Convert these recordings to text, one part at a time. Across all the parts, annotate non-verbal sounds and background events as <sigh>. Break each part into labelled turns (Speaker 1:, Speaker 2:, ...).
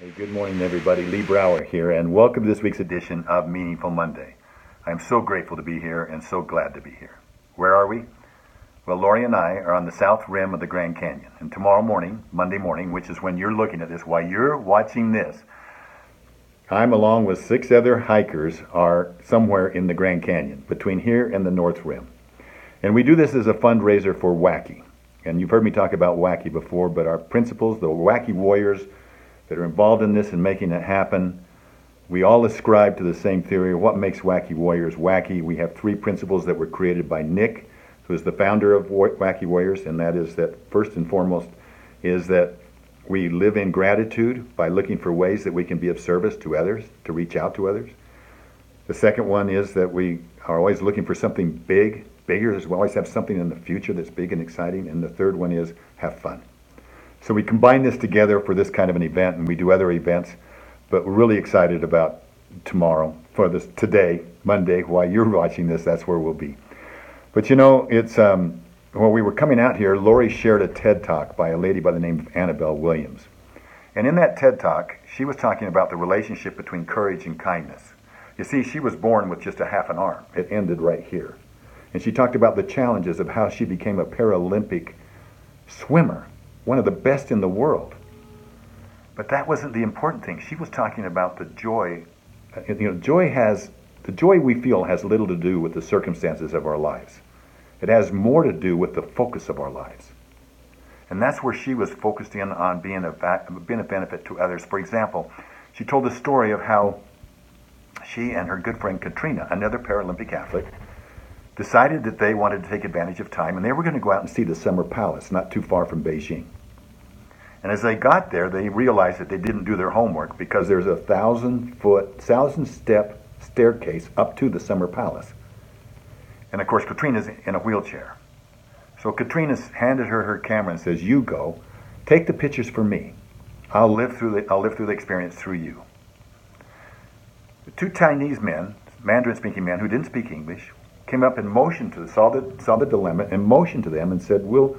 Speaker 1: Hey, good morning, everybody. Lee Brower here, and welcome to this week's edition of Meaningful Monday. I am so grateful to be here and so glad to be here. Where are we? Well, Lori and I are on the south rim of the Grand Canyon, and tomorrow morning, Monday morning, which is when you're looking at this, while you're watching this, I'm along with six other hikers are somewhere in the Grand Canyon, between here and the North Rim. And we do this as a fundraiser for Wacky. And you've heard me talk about Wacky before, but our principals, the Wacky Warriors, that are involved in this and making it happen. We all ascribe to the same theory what makes Wacky Warriors wacky. We have three principles that were created by Nick, who is the founder of Wacky Warriors, and that is that first and foremost is that we live in gratitude by looking for ways that we can be of service to others, to reach out to others. The second one is that we are always looking for something big, bigger. We always have something in the future that's big and exciting. And the third one is have fun. So we combine this together for this kind of an event, and we do other events. But we're really excited about tomorrow for this today, Monday. While you're watching this, that's where we'll be. But you know, it's um, when we were coming out here, Lori shared a TED talk by a lady by the name of Annabelle Williams. And in that TED talk, she was talking about the relationship between courage and kindness. You see, she was born with just a half an arm. It ended right here. And she talked about the challenges of how she became a Paralympic swimmer one of the best in the world. But that wasn't the important thing. She was talking about the joy. Uh, you know, joy has the joy we feel has little to do with the circumstances of our lives. It has more to do with the focus of our lives. And that's where she was focused in on being a, being a benefit to others. For example, she told the story of how she and her good friend Katrina, another Paralympic athlete, decided that they wanted to take advantage of time and they were going to go out and see the Summer Palace, not too far from Beijing. And as they got there, they realized that they didn't do their homework because there's a thousand foot, thousand step staircase up to the Summer Palace. And of course, Katrina's in a wheelchair. So Katrina handed her her camera and says, "You go, take the pictures for me. I'll live through the I'll live through the experience through you." The two Chinese men, Mandarin-speaking men who didn't speak English, came up and motioned to saw the saw the dilemma and motioned to them and said, "We'll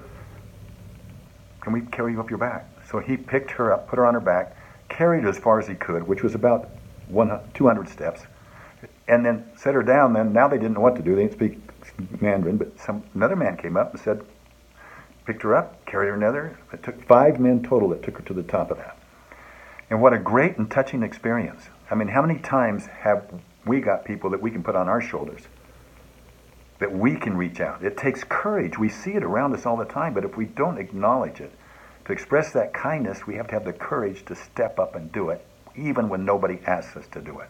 Speaker 1: can we carry you up your back?" So he picked her up, put her on her back, carried her as far as he could, which was about one, 200 steps, and then set her down. Then now they didn't know what to do. They didn't speak Mandarin, but some another man came up and said, picked her up, carried her another. It took five men total that took her to the top of that. And what a great and touching experience. I mean, how many times have we got people that we can put on our shoulders? That we can reach out. It takes courage. We see it around us all the time, but if we don't acknowledge it, to express that kindness, we have to have the courage to step up and do it, even when nobody asks us to do it.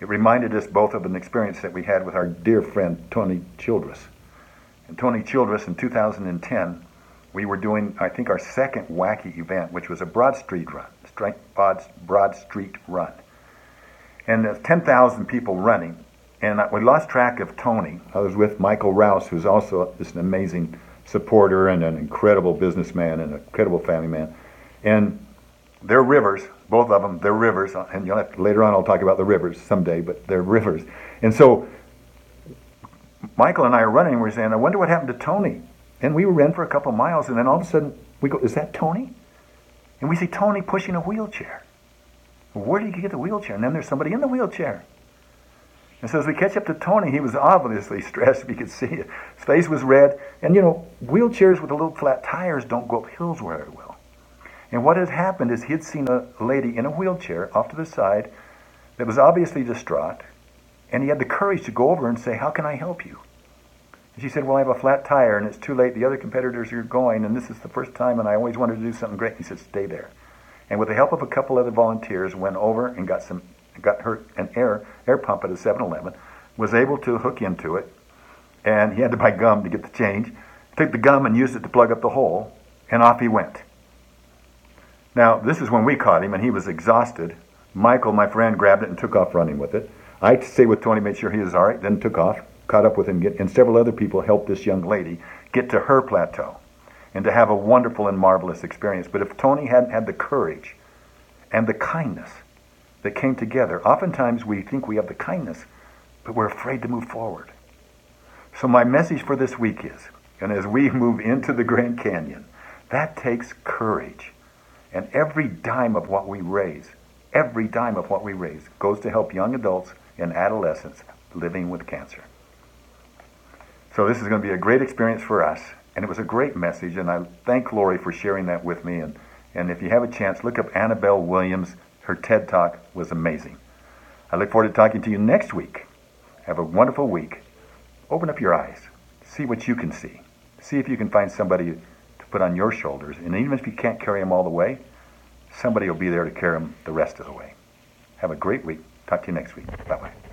Speaker 1: It reminded us both of an experience that we had with our dear friend Tony Childress. And Tony Childress in 2010, we were doing, I think, our second wacky event, which was a Broad Street run, Broad Street run. And 10,000 people running. And we lost track of Tony. I was with Michael Rouse, who's also just an amazing supporter and an incredible businessman and an incredible family man. And they're rivers, both of them, they're rivers. Uh, and you'll have to, later on, I'll talk about the rivers someday, but they're rivers. And so Michael and I are running. and We're saying, I wonder what happened to Tony. And we ran for a couple miles, and then all of a sudden we go, Is that Tony? And we see Tony pushing a wheelchair. Where did he get the wheelchair? And then there's somebody in the wheelchair. And so as we catch up to Tony, he was obviously <laughs> stressed. We could see it. His face was red. And you know, wheelchairs with the little flat tires don't go up hills very well. And what had happened is he had seen a lady in a wheelchair off to the side that was obviously distraught. And he had the courage to go over and say, How can I help you? And she said, Well, I have a flat tire and it's too late. The other competitors are going, and this is the first time, and I always wanted to do something great. He said, Stay there. And with the help of a couple other volunteers, went over and got some got her an air air pump at a 7-Eleven, was able to hook into it, and he had to buy gum to get the change. Took the gum and used it to plug up the hole, and off he went. Now this is when we caught him, and he was exhausted. Michael, my friend, grabbed it and took off running with it. I stayed with Tony, made sure he was all right, then took off, caught up with him, and several other people helped this young lady get to her plateau and to have a wonderful and marvelous experience. But if Tony hadn't had the courage and the kindness that came together. Oftentimes we think we have the kindness, but we're afraid to move forward. So my message for this week is, and as we move into the Grand Canyon, that takes courage. And every dime of what we raise, every dime of what we raise goes to help young adults and adolescents living with cancer. So this is going to be a great experience for us, and it was a great message, and I thank Lori for sharing that with me. And, and if you have a chance, look up Annabelle Williams. Her TED Talk was amazing. I look forward to talking to you next week. Have a wonderful week. Open up your eyes. See what you can see. See if you can find somebody to put on your shoulders. And even if you can't carry them all the way, somebody will be there to carry them the rest of the way. Have a great week. Talk to you next week. Bye bye.